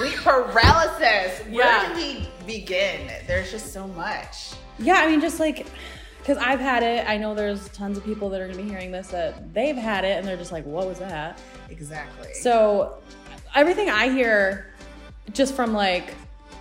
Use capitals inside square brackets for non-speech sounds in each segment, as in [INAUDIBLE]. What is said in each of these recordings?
sleep paralysis. Where Yeah. do we begin? There's just so much. Yeah, I mean, just like, because I've had it. I know there's tons of people that are going to be hearing this that they've had it and they're just like, what was that? Exactly. So, everything I hear just from like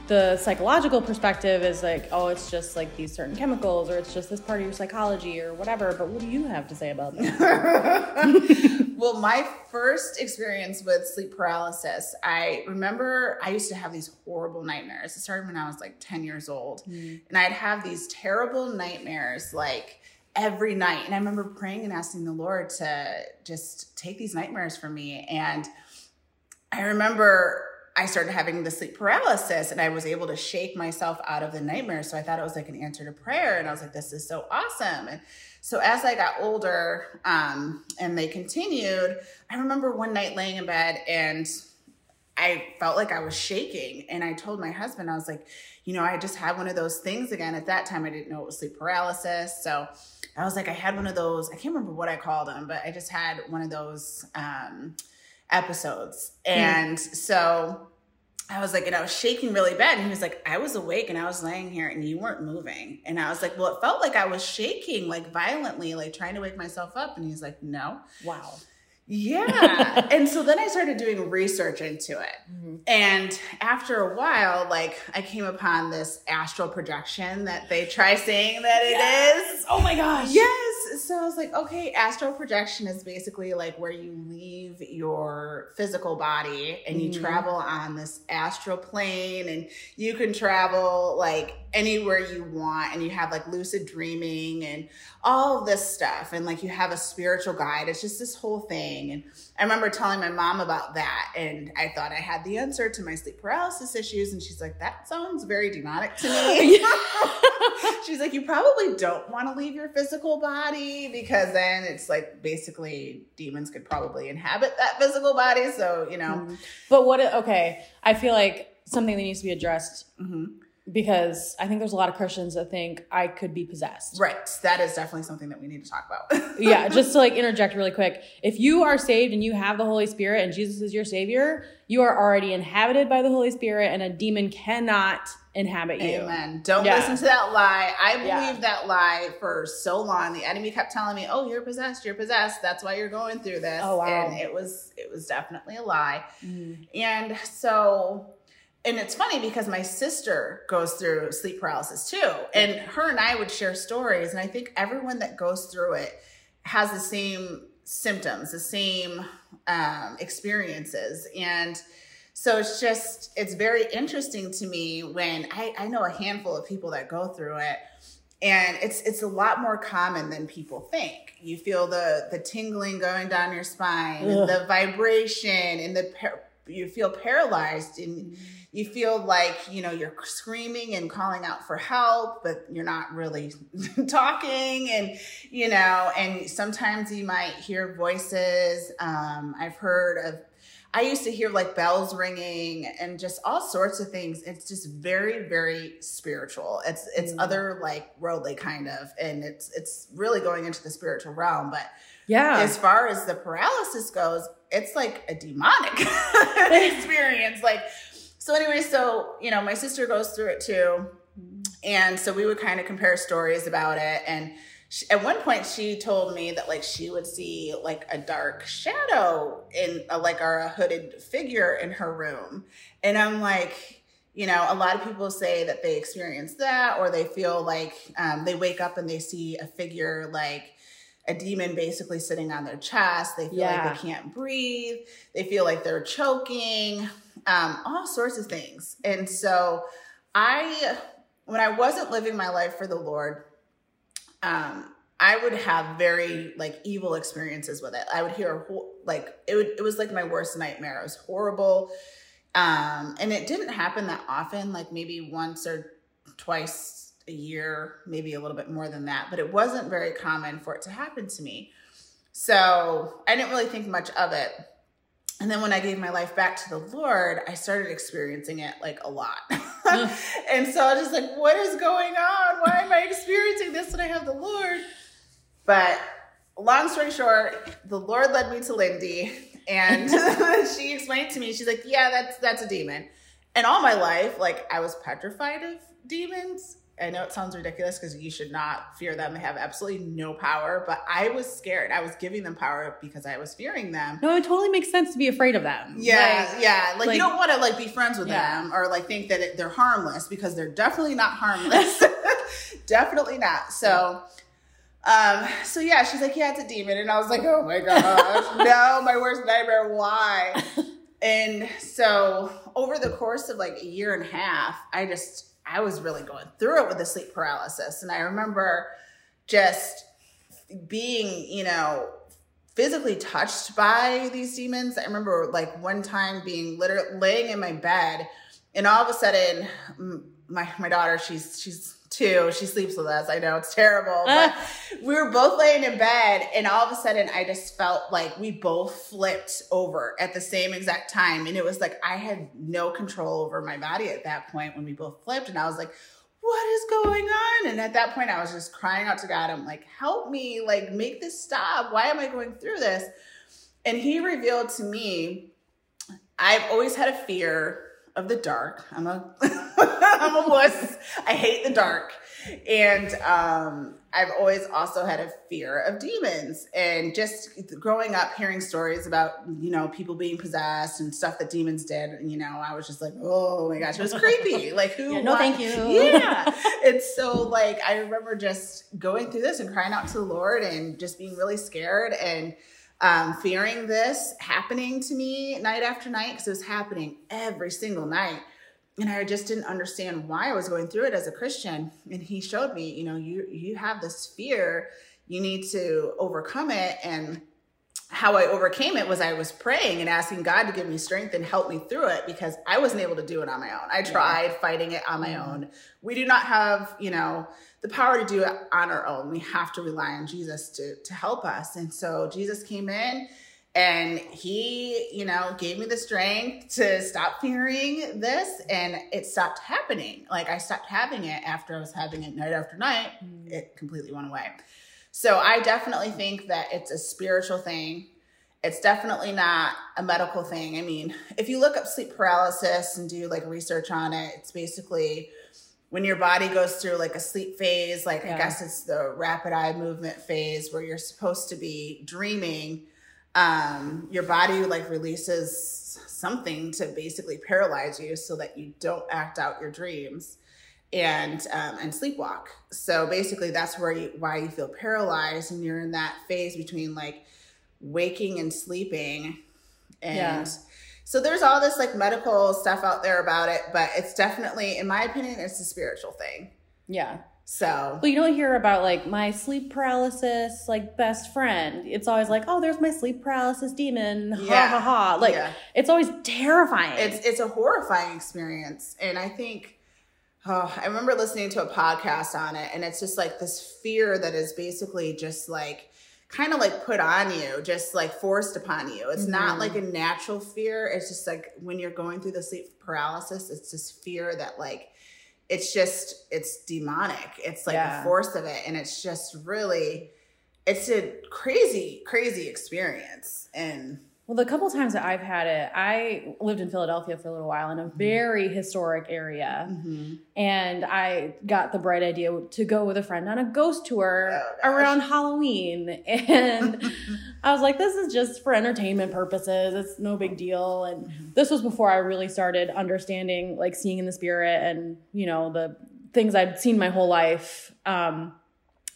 the psychological perspective is like, oh, it's just like these certain chemicals or it's just this part of your psychology or whatever. But what do you have to say about that? [LAUGHS] Well, my first experience with sleep paralysis, I remember I used to have these horrible nightmares. It started when I was like 10 years old. Mm. And I'd have these terrible nightmares like every night. And I remember praying and asking the Lord to just take these nightmares from me. And I remember I started having the sleep paralysis and I was able to shake myself out of the nightmare. So I thought it was like an answer to prayer. And I was like, this is so awesome. And so as I got older um, and they continued, I remember one night laying in bed and I felt like I was shaking. And I told my husband, I was like, you know, I just had one of those things again. At that time, I didn't know it was sleep paralysis. So I was like, I had one of those, I can't remember what I called them, but I just had one of those um, episodes. And so I was like, and I was shaking really bad. And he was like, I was awake and I was laying here and you weren't moving. And I was like, well, it felt like I was shaking like violently, like trying to wake myself up. And he's like, no. wow. Yeah. [LAUGHS] and so then I started doing research into it. Mm-hmm. And after a while, like I came upon this astral projection that they try saying that it is. Oh my gosh. Yes. So I was like, okay, astral projection is basically like where you leave your physical body and you Mhm. travel on this astral plane and you can travel like anywhere you want and you have like lucid dreaming and all this stuff and like you have a spiritual guide. It's just this whole thing. And I remember telling my mom about that and I thought I had the answer to my sleep paralysis issues and she's like, that sounds very demonic to me. [LAUGHS] [LAUGHS] She's like, you probably don't want to leave your physical body because then it's like basically demons could probably inhabit that physical body. So, you know, But what, okay, I feel like something that needs to be addressed mhm. Because I think there's a lot of Christians that think I could be possessed. right. That is definitely something that we need to talk about. [LAUGHS] yeah, just to like interject really quick. If you are saved and you have the Holy Spirit and Jesus is your savior, you are already inhabited by the Holy Spirit and a demon cannot inhabit you. Amen. Don't Yeah. listen to that lie. I believed Yeah. that lie for so long. The enemy kept telling me, "Oh, you're possessed. You're possessed. That's why you're going through this." Oh, wow. And it was it was definitely a lie. Mhm. And so, and it's funny because my sister goes through sleep paralysis too. And her and I would share stories. And I think everyone that goes through it has the same symptoms, the same um, experiences. And so it's just, it's very interesting to me when I, I know a handful of people that go through it. And it's it's a lot more common than people think. You feel the the tingling going down your spine, the vibration, and the you feel paralyzed, and you feel like you know you're screaming and calling out for help, but you're not really [LAUGHS] talking, and you know, and sometimes you might hear voices. Um, I've heard of I used to hear like bells ringing and just all sorts of things. It's just very, very spiritual. It's it's Mm. other like worldly kind of, and it's it's really going into the spiritual realm. But Yeah. as far as the paralysis goes, it's like a demonic [LAUGHS] [LAUGHS] experience. Like so anyway, so you know, my sister goes through it too. And so we would kind of compare stories about it. And she, at one point, she told me that like she would see like a dark shadow in uh, like our hooded figure in her room. And I'm like, you know, a lot of people say that they experience that, or they feel like um, they wake up and they see a figure like a demon basically sitting on their chest. They feel Yeah. like they can't breathe. They feel like they're choking. Um, all sorts of things. And so I when I wasn't living my life for the Lord, um, I would have very like evil experiences with it. I would hear like it would it was like my worst nightmare. It was horrible. Um, and it didn't happen that often, like maybe once or twice a year, maybe a little bit more than that, but it wasn't very common for it to happen to me. So I didn't really think much of it. And then when I gave my life back to the Lord, I started experiencing it like a lot. [LAUGHS] and so I was just like, what is going on? Why am I experiencing this when I have the Lord? But long story short, the Lord led me to Lindy and [LAUGHS] she explained to me, she's like, yeah, that's that's a demon. and all my life, like I was petrified of demons. I know it sounds ridiculous because you should not fear them. They have absolutely no power, but I was scared. I was giving them power because I was fearing them. No, it totally makes sense to be afraid of them. Yeah, Like, yeah. Like, like- you don't want to like be friends with Yeah. them or like think that it, they're harmless because they're definitely not harmless. [LAUGHS] [LAUGHS] definitely not. So, um, so yeah, she's like, yeah, it's a demon, and I was like, oh my [LAUGHS] gosh, no, my worst nightmare. Why? And so over the course of like a year and a half, I just I was really going through it with the sleep paralysis, and I remember just being, you know, physically touched by these demons. I remember like one time being literally laying in my bed, and all of a sudden, my my daughter, she's she's two, she sleeps with us. I know it's terrible, [LAUGHS] but we were both laying in bed, and all of a sudden, I just felt like we both flipped over at the same exact time, and it was like I had no control over my body at that point when we both flipped, and I was like. What is going on? And at that point, I was just crying out to God. I'm like, help me, like, make this stop. Why am I going through this? And He revealed to me, I've always had a fear of the dark. I'm a [LAUGHS] [LAUGHS] I'm a wuss. I hate the dark. And um, I've always also had a fear of demons. And just growing up hearing stories about, you know, people being possessed and stuff that demons did, you know, I was just like, oh my gosh, it was creepy. [LAUGHS] Like who Yeah, no, thank you. Yeah. and so like I remember just going through this and crying out to the Lord and just being really scared and um, fearing this happening to me night after night because it was happening every single night. And I just didn't understand why I was going through it as a Christian. And he showed me, you know, you you have this fear, you need to overcome it. And how I overcame it was I was praying and asking God to give me strength and help me through it because I wasn't able to do it on my own. I tried fighting it on my mm-hmm. own. We do not have, you know, the power to do it on our own. We have to rely on Jesus to to help us. And so Jesus came in and he, you know, gave me the strength to stop fearing this and it stopped happening. Like I stopped having it after I was having it night after night. Mm. It completely went away. So I definitely think that it's a spiritual thing. It's definitely not a medical thing. I mean, if you look up sleep paralysis and do like research on it, it's basically when your body goes through like a sleep phase, like I guess it's the rapid eye movement phase where you're supposed to be dreaming. Um, your body like releases something to basically paralyze you so that you don't act out your dreams and um, and sleepwalk. So basically, that's where you why you feel paralyzed, and you're in that phase between like waking and sleeping, and Yeah. so there's all this like medical stuff out there about it, but it's definitely, in my opinion, it's a spiritual thing. Yeah. So Well, you don't hear about like my sleep paralysis, like best friend. It's always like, oh, there's my sleep paralysis demon. Ha Yeah. ha ha. Like Yeah. it's always terrifying. it's it's a horrifying experience and i think oh, i remember listening to a podcast on it and it's just like this fear that is basically just like kind of like put on you just like forced upon you it's not Mhm. like a natural fear it's just like when you're going through the sleep paralysis it's this fear that like it's just it's demonic. It's like Yeah. the force of it. And it's just really it's a crazy crazy experience. And Well, the couple times that I've had it, I lived in Philadelphia for a little while in a very historic area. And I got the bright idea to go with a friend on a ghost tour Oh, around Halloween. [LAUGHS] And [LAUGHS] I was like, this is just for entertainment purposes. It's no big deal. And Mhm. this was before I really started understanding, like, seeing in the spirit and, you know, the things I'd seen my whole life. Um,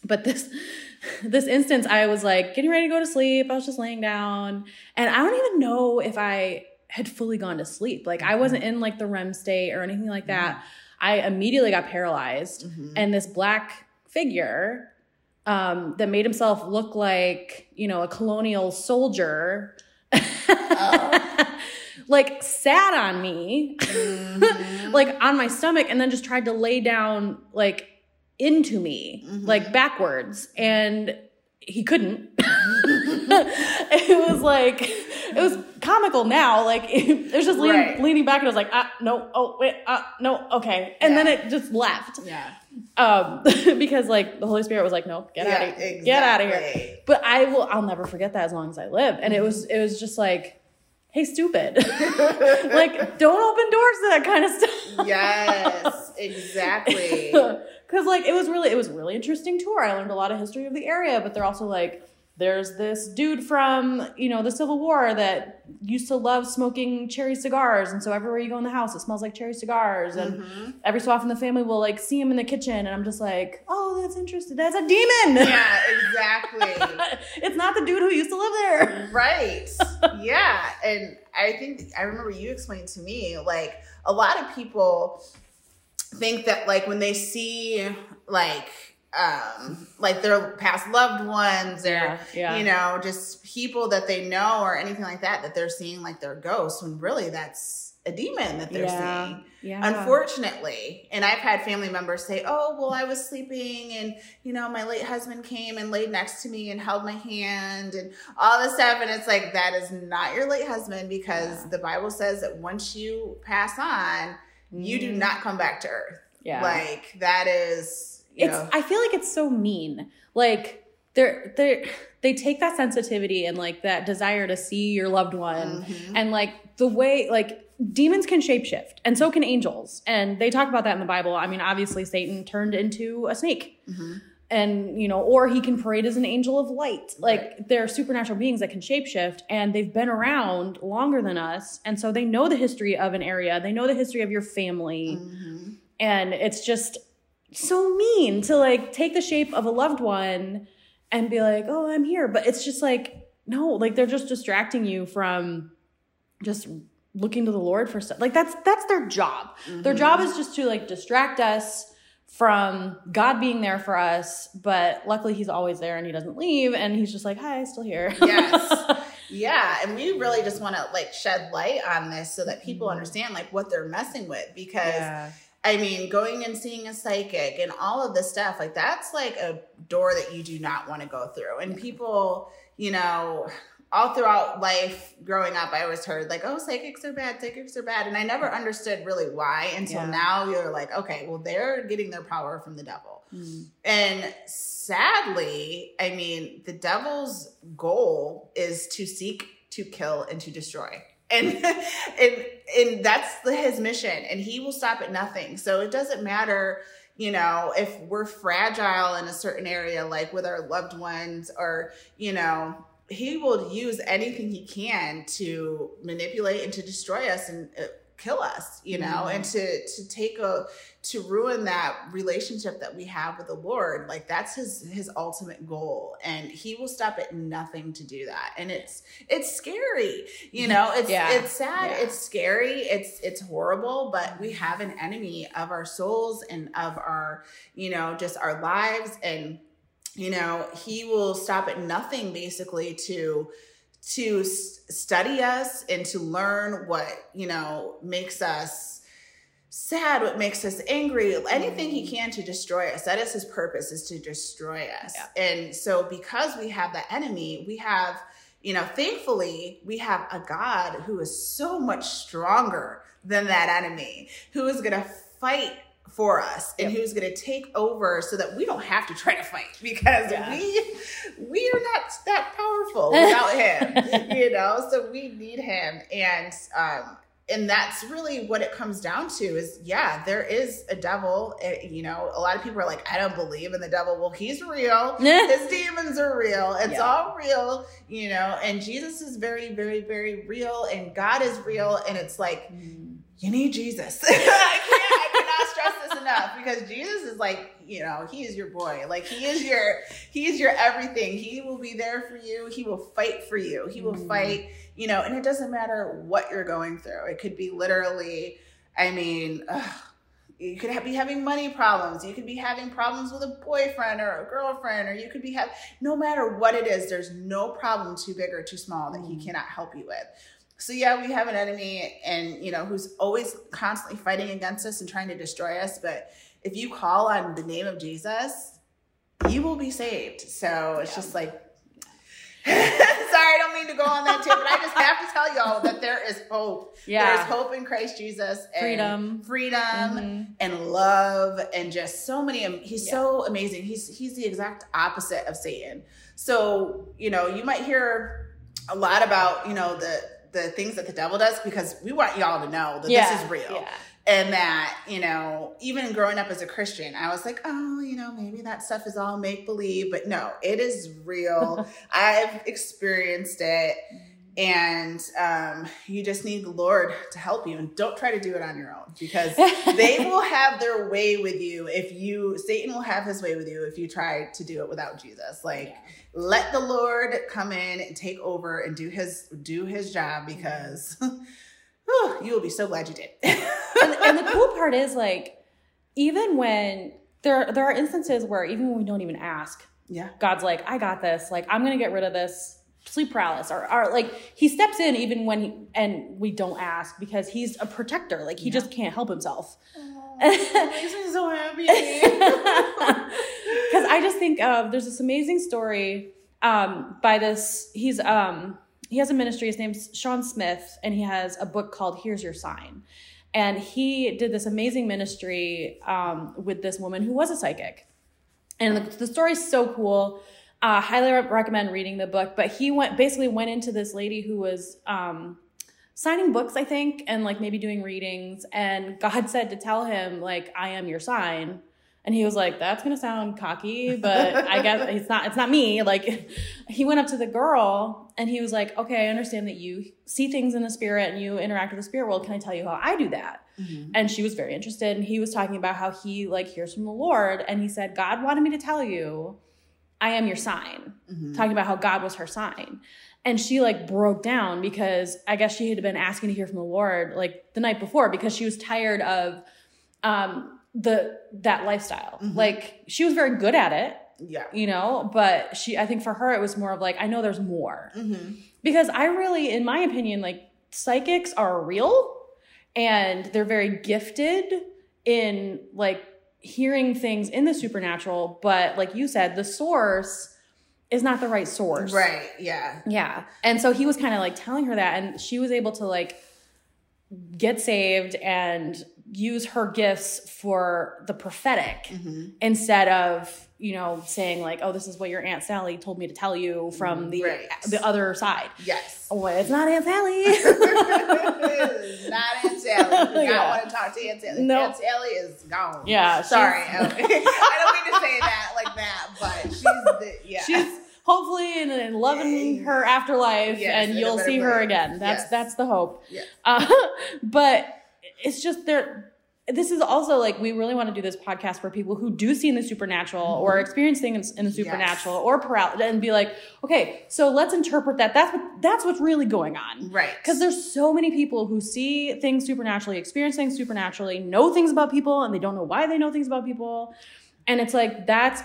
but this [LAUGHS] this instance i was like getting ready to go to sleep. I was just laying down. And i don't even know if i had fully gone to sleep. Like i wasn't in like the rem state or anything like that. I immediately got paralyzed. Mhm. and this black figure um, that made himself look like you know a colonial soldier [LAUGHS] like sat on me. Mhm. [LAUGHS] like on my stomach and then just tried to lay down like into me Mhm. like backwards and he couldn't [LAUGHS] it was like it was comical now like [LAUGHS] it, was just leaning, Right. leaning back and I was like ah no oh wait ah no okay and then it just left yeah um [LAUGHS] because like the holy spirit was like no get out of here get out of here but I will I'll never forget that as long as I live. And it was it was just like hey, stupid. like, don't open doors to that kind of stuff. yes, exactly. Because like it was really it was a really interesting tour. I learned a lot of history of the area, but they're also like there's this dude from you know the Civil War that used to love smoking cherry cigars, and so everywhere you go in the house, it smells like cherry cigars. And Mm-hmm. every so often, the family will like see him in the kitchen, and I'm just like, oh, that's interesting. That's a demon. Yeah, [LAUGHS] exactly. it's not the dude who used to live there. Right. [LAUGHS] Yeah. And I think I remember you explained to me like a lot of people think that like when they see like um like their past loved ones or Yeah, yeah. you know just people that they know or anything like that that they're seeing like their ghosts when really that's a demon that they're Yeah, seeing yeah. unfortunately and i've had family members say oh well i was sleeping and you know my late husband came and laid next to me and held my hand and all this stuff and it's like that is not your late husband because the bible says that once you pass on you do Mhm. not come back to earth Yeah. like that is you it's know I feel like it's so mean. Like they're they they take that sensitivity and like that desire to see your loved one Mhm. and like the way like demons can shapeshift and so can angels and they talk about that in the bible i mean obviously satan turned into a snake Mhm. And you know or he can parade as an angel of light. Like they're supernatural beings that can shapeshift and they've been around longer than us and so they know the history of an area. They know the history of your family. Mhm. and it's just so mean to like take the shape of a loved one and be like oh i'm here. But it's just like no like they're just distracting you from just looking to the lord for stuff. Like that's that's their job. Their job is just to like distract us from god being there for us but luckily he's always there and he doesn't leave and he's just like hi still here Yes. [LAUGHS] Yeah, and we really just want to like shed light on this so that people Mhm. understand like what they're messing with because yeah I mean, going and seeing a psychic and all of this stuff, like that's like a door that you do not want to go through. And people, you know, all throughout life growing up, I always heard like, oh, psychics are bad, psychics are bad. And I never understood really why until Yeah. now you're like, okay, well, they're getting their power from the devil. Mm. And sadly, I mean, the devil's goal is to seek, to kill, and to destroy. And [LAUGHS] and and that's the, his mission. And he will stop at nothing. So it doesn't matter, you know, if we're fragile in a certain area, like with our loved ones, or you know, he will use anything he can to manipulate and to destroy us and uh, kill us, you know, Mhm. and to to take a to ruin that relationship that we have with the Lord. Like that's his his ultimate goal, and he will stop at nothing to do that. And it's it's scary, you know. It's Yeah. it's sad, Yeah. it's scary, it's it's horrible, but we have an enemy of our souls and of our you know just our lives and you know he will stop at nothing basically to to s- study us and to learn what you know makes us sad what makes us angry anything he mm. can to destroy us. That is his purpose is to destroy us. Yeah. and so because we have that enemy we have you know thankfully we have a god who is so much stronger than that enemy who is going to fight for us and Yep. who's going to take over so that we don't have to try to fight [LAUGHS] because Yeah. we we are not that powerful without him [LAUGHS] you know? So we need him. And um and that's really what it comes down to is yeah there is a devil Eh, you know? A lot of people are like i don't believe in the devil. Well he's real. [LAUGHS] His demons are real. It's Yeah. all real you know? And jesus is very very very real and god is real. And it's like you need Jesus. I can't, I cannot stress this enough because Jesus is like, you know, he is your boy. Like he is your, he is your everything. He will be there for you. He will fight for you. He will Mhm. fight, you know, and it doesn't matter what you're going through. It could be literally, I mean, ugh, you could have, be having money problems. You could be having problems with a boyfriend or a girlfriend, or you could be having, no matter what it is, there's no problem too big or too small that he Mhm. cannot help you with. So yeah, we have an enemy and you know who's always constantly fighting against us and trying to destroy us, but if you call on the name of Jesus, you will be saved. So it's Yeah. just like [LAUGHS] Sorry, I don't mean to go on that tip, but I just have to tell y'all that there is hope. Yeah. There's hope in Christ Jesus. And Freedom. Freedom Mhm. and love and just so many he's Yeah. so amazing he's he's the exact opposite of satan so you know you might hear a lot about you know the the things that the devil does because we want y'all to know that Yeah, this is real. yeah. And that, you know, even growing up as a Christian, I was like, oh, you know, maybe that stuff is all make believe. But no, it is real. [LAUGHS] I've experienced it. And um, you just need the Lord to help you. And don't try to do it on your own because [LAUGHS] they will have their way with you if you, Satan will have his way with you if you try to do it without Jesus. Like, let the Lord come in and take over and do his do his job because [LAUGHS] whew, you will be so glad you did. [LAUGHS] and, and the cool part is like even when there there are instances where even when we don't even ask yeah. god's like i got this like i'm gonna get rid of this sleep paralysis or, or like he steps in even when he, and we don't ask because he's a protector like he just can't help himself makes me so happy. [LAUGHS] because I just think of there's this amazing story um, by this. He's um, he has a ministry. His name's Sean Smith, and he has a book called "Here's Your Sign." And he did this amazing ministry um, with this woman who was a psychic, and the, the story's so cool. Uh, highly re- recommend reading the book. But he went basically went into this lady who was um, signing books, I think, and like maybe doing readings. And God [LAUGHS] said to tell him, like, I am your sign. And he was like, that's gonna sound cocky, but I guess [LAUGHS] it's not it's not me. Like [LAUGHS] he went up to the girl and he was like, Okay, I understand that you see things in the spirit and you interact with the spirit world. Can I tell you how I do that? And she was very interested. And he was talking about how he like hears from the Lord. And he said, God wanted me to tell you, I am your sign. Talking about how God was her sign. And she like broke down because I guess she had been asking to hear from the Lord like the night before because she was tired of um the that lifestyle. Like she was very good at it, yeah. you know, but she I think for her it was more of like I know there's more. Mm-hmm. Because I really in my opinion like psychics are real and they're very gifted in like hearing things in the supernatural, but like you said the source is not the right source. Right. Yeah. Yeah. And so he was kind of like telling her that, and she was able to like get saved and use her gifts for the prophetic Mm-hmm. instead of, you know, saying like, oh, this is what your Aunt Sally told me to tell you from the Right. the other side. Yes. Oh, it's not Aunt Sally. [LAUGHS] Not Aunt Sally. Do [LAUGHS] Yeah. not want to talk to Aunt Sally. No. Aunt Sally is gone. Yeah, Sorry. [LAUGHS] I don't mean to say that like that, but she's the yeah. She's hopefully in, in loving her afterlife Yes, and you'll see her again. That's Yes. that's the hope. Yeah. Uh, but it's just there. This is also like we really want to do this podcast for people who do see in the supernatural or mm-hmm. experience things in the supernatural or paralysis and be like, okay, so let's interpret that. That's what that's what's really going on. right. Because there's so many people who see things supernaturally, experience things supernaturally, know things about people, and they don't know why they know things about people. And it's like that's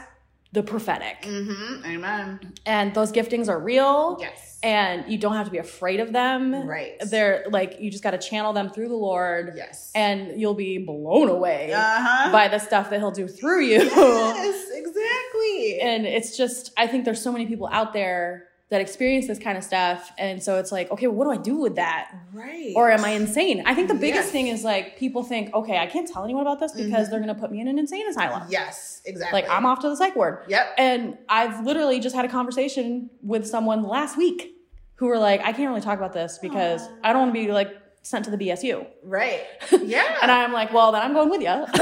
the prophetic. Mm-hmm. Amen. And those giftings are real. Yes. And you don't have to be afraid of them. Right. They're like you just gotta channel them through the Lord. Yes. And you'll be blown away uh-huh. by the stuff that he'll do through you. yes, exactly. [LAUGHS] and it's just I think there's so many people out there that experience this kind of stuff. And so it's like, okay, what do I do with that? right. or am I insane? I think the biggest Yes. thing is like people think, okay, I can't tell anyone about this because mm-hmm. they're gonna put me in an insane asylum. yes, exactly. Like I'm off to the psych ward. Yep. And I've literally just had a conversation with someone last week who were like, I can't really talk about this because I don't want to be like sent to the BSU. Right. [LAUGHS] Yeah. And I'm like, well, then I'm going with you. [LAUGHS] [LAUGHS]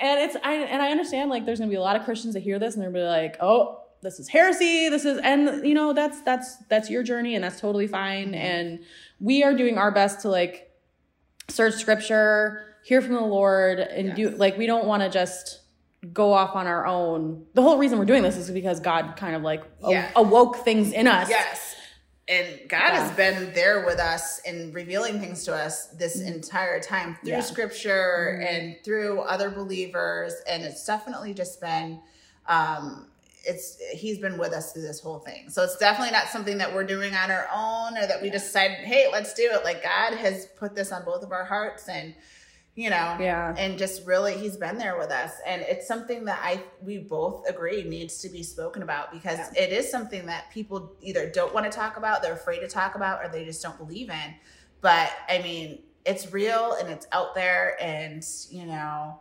and it's I and I understand like there's gonna be a lot of Christians that hear this and they're gonna be like, oh, this is heresy. This is and you know that's that's that's your journey and that's totally fine. Mm-hmm. And we are doing our best to like search scripture, hear from the Lord, and do like we don't want to just go off on our own. The whole reason we're doing this is because God kind of like Yeah. awoke things in us. Yes. And God has been there with us and revealing things to us this mm-hmm. entire time through Yeah. scripture mm-hmm. and through other believers. And it's definitely just been, um, it's he's been with us through this whole thing. So it's definitely not something that we're doing on our own or that we decided, hey, let's do it. Like God has put this on both of our hearts and you know Yeah. and just really he's been there with us and it's something that i we both agree needs to be spoken about because it is something that people either don't want to talk about they're afraid to talk about or they just don't believe in but i mean it's real and it's out there and you know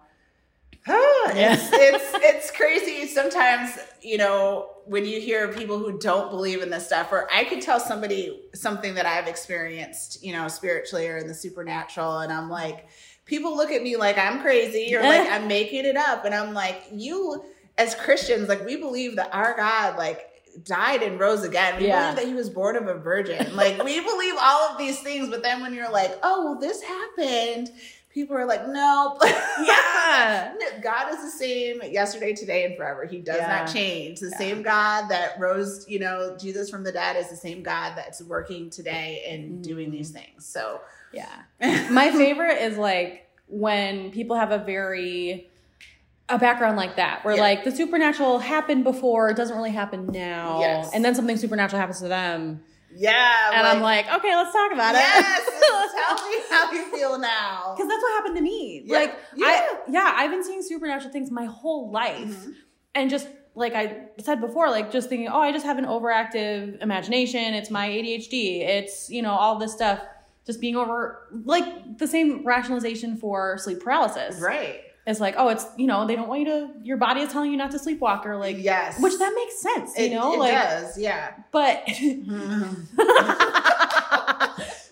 it's, it's it's crazy sometimes you know when you hear people who don't believe in this stuff, or I could tell somebody something that I've experienced, you know, spiritually or in the supernatural, and I'm like, people look at me like I'm crazy or like I'm making it up, and I'm like, you as Christians, like we believe that our God, like died and rose again. We Yeah. believe that he was born of a virgin. Like we believe all of these things, but then when you're like, oh, well, this happened, people are like, nope. Yeah. [LAUGHS] God is the same yesterday, today, and forever. He does Yeah. not change. The Yeah. same God that rose, you know, Jesus from the dead is the same God that's working today and doing these Mm. things. So Yeah. [LAUGHS] My favorite is like when people have a very a background like that where Yeah. like the supernatural happened before, it doesn't really happen now. Yes. And then something supernatural happens to them. Yeah, And I'm like, okay, let's talk about it. yes, [LAUGHS] tell me how you feel now. Because that's what happened to me. Yeah. Like, Yeah. I, yeah, I've been seeing supernatural things my whole life. Mhm. And just like I said before, like just thinking, oh, I just have an overactive imagination. It's my ADHD. It's, you know, all this stuff just being over, like the same rationalization for sleep paralysis. Right. It's like, oh, it's, you know, they don't want you to, your body is telling you not to sleepwalk or like, yes. which that makes sense, you it, know? it like, does, yeah. but, [LAUGHS]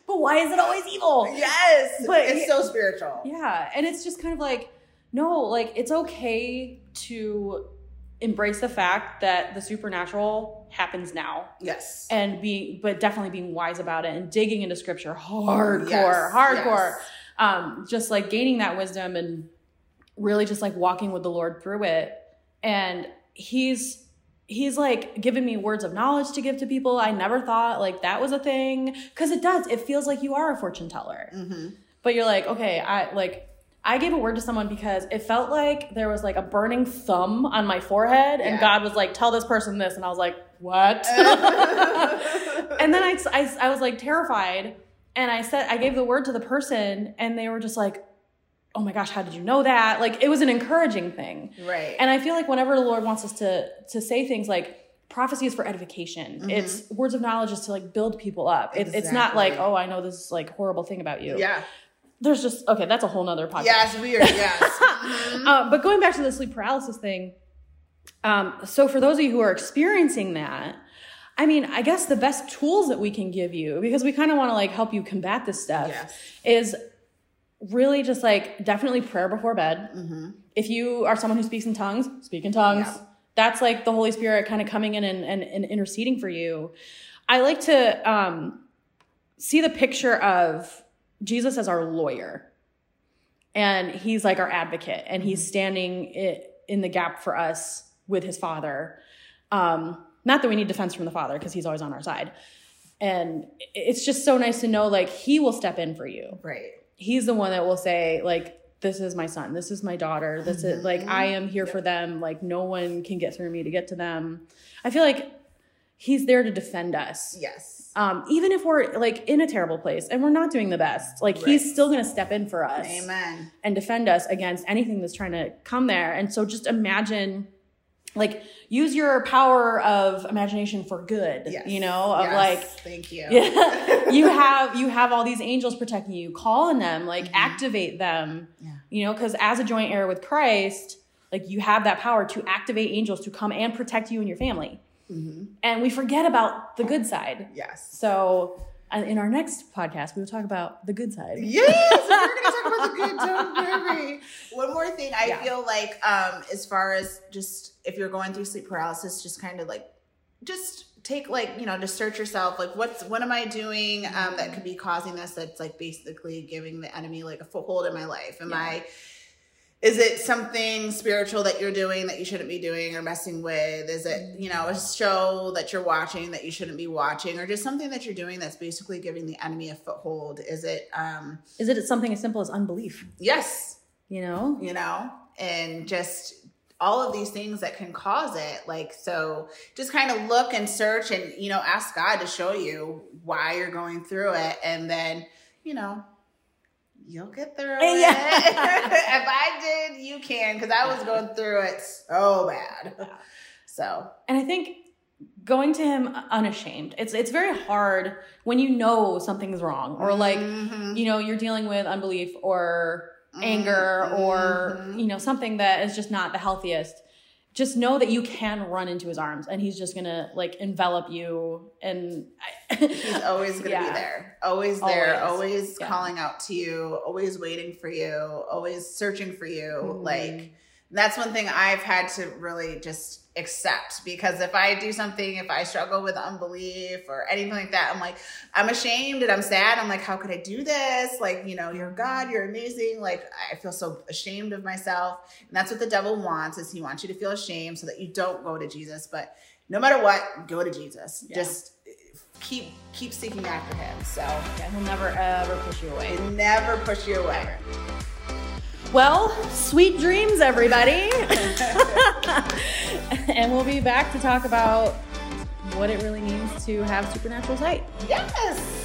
but why is it always evil? yes. But it's so spiritual. Yeah. And it's just kind of like, no, like it's okay to embrace the fact that the supernatural happens now Yes. and being but definitely being wise about it and digging into scripture hardcore, Yes, hardcore. yes. Um, just like gaining that wisdom and really just like walking with the Lord through it. And he's he's like giving me words of knowledge to give to people. I never thought like that was a thing. Cause it does. It feels like you are a fortune teller hmm but you're like okay i like i gave a word to someone because it felt like there was like a burning thumb on my forehead and Yeah. god was like tell this person this and i was like what [LAUGHS] and then I, I, I was like terrified and i said i gave the word to the person and they were just like oh my gosh how did you know that like it was an encouraging thing Right. and I feel like whenever the Lord wants us to to say things like prophecy is for edification, Mhm. it's words of knowledge is to like build people up. It, It's not like oh I know this like horrible thing about you. yeah. There's just okay that's a whole nother podcast. Yes, weird. Yes. [LAUGHS] Mhm. Um, but going back to the sleep paralysis thing, um, so for those of you who are experiencing that, I mean, I guess the best tools that we can give you because we kind of want to like help you combat this stuff Yes. is really just like definitely prayer before bed hmm if you are someone who speaks in tongues, speak in tongues. Yeah. That's like the Holy Spirit kind of coming in and, and, and interceding for you. I like to um, see the picture of Jesus as our lawyer. And he's like our advocate, and he's standing i- in the gap for us with his father. Um, not that we need defense from the father, because he's always on our side. And it's just so nice to know, like, he will step in for you Right. He's the one that will say like this is my son this is my daughter this is like i am here Yep. for them like no one can get through me to get to them i feel like he's there to defend us Yes. um, even if we're like in a terrible place and we're not doing the best like Right. he's still going to step in for us Amen. and defend us against anything that's trying to come there and so just imagine like use your power of imagination for good Yes. you know of Yes. like Thank you. yeah [LAUGHS] [LAUGHS] you have you have all these angels protecting you call on them like Mhm. activate them Yeah. you know because as a joint heir with christ like you have that power to activate angels to come and protect you and your family hmm and we forget about the good side Yes. so uh, in our next podcast we will talk about the good side Yes, [LAUGHS] we're gonna talk about the good. Don't worry. One more thing, I Yeah. feel like, um, as far as just if you're going through sleep paralysis, just kind of like, just take like you know, just search yourself. Like, what's what am I doing um, that could be causing this? That's like basically giving the enemy like a foothold in my life. Am Yeah. I? Is it something spiritual that you're doing that you shouldn't be doing or messing with? Is it, you know, a show that you're watching that you shouldn't be watching or just something that you're doing that's basically giving the enemy a foothold? Is it um is it something as simple as unbelief yes, you know you know, and just all of these things that can cause it. Like, so just kind of look and search and, you know, ask God to show you why you're going through it. And then, you know, you'll get through [LAUGHS] it. Yeah. [LAUGHS] if I did, you can, because I was going through it so bad. So, and i think going to him unashamed it's it's very hard when you know something's wrong or like Mhm. you know you're dealing with unbelief or anger or Mhm. you know something that is just not the healthiest just know that you can run into his arms and he's just gonna like envelop you and I, [LAUGHS] he's always gonna yeah. be there always there always, always yeah. calling out to you always waiting for you always searching for you mm-hmm. like that's one thing I've had to really just accept because if I do something, if I struggle with unbelief or anything like that, I'm like, I'm ashamed and I'm sad. I'm like, how could I do this? Like, you know, you're God, you're amazing. Like, I feel so ashamed of myself. And that's what the devil wants is he wants you to feel ashamed so that you don't go to Jesus. But no matter what, go to Jesus. Yeah. Just keep keep seeking after him. So yeah, he'll never ever push you away. He'll never push you away. Well, sweet dreams, everybody. [LAUGHS] [LAUGHS] [LAUGHS] and we'll be back to talk about what it really means to have supernatural sight. Yes.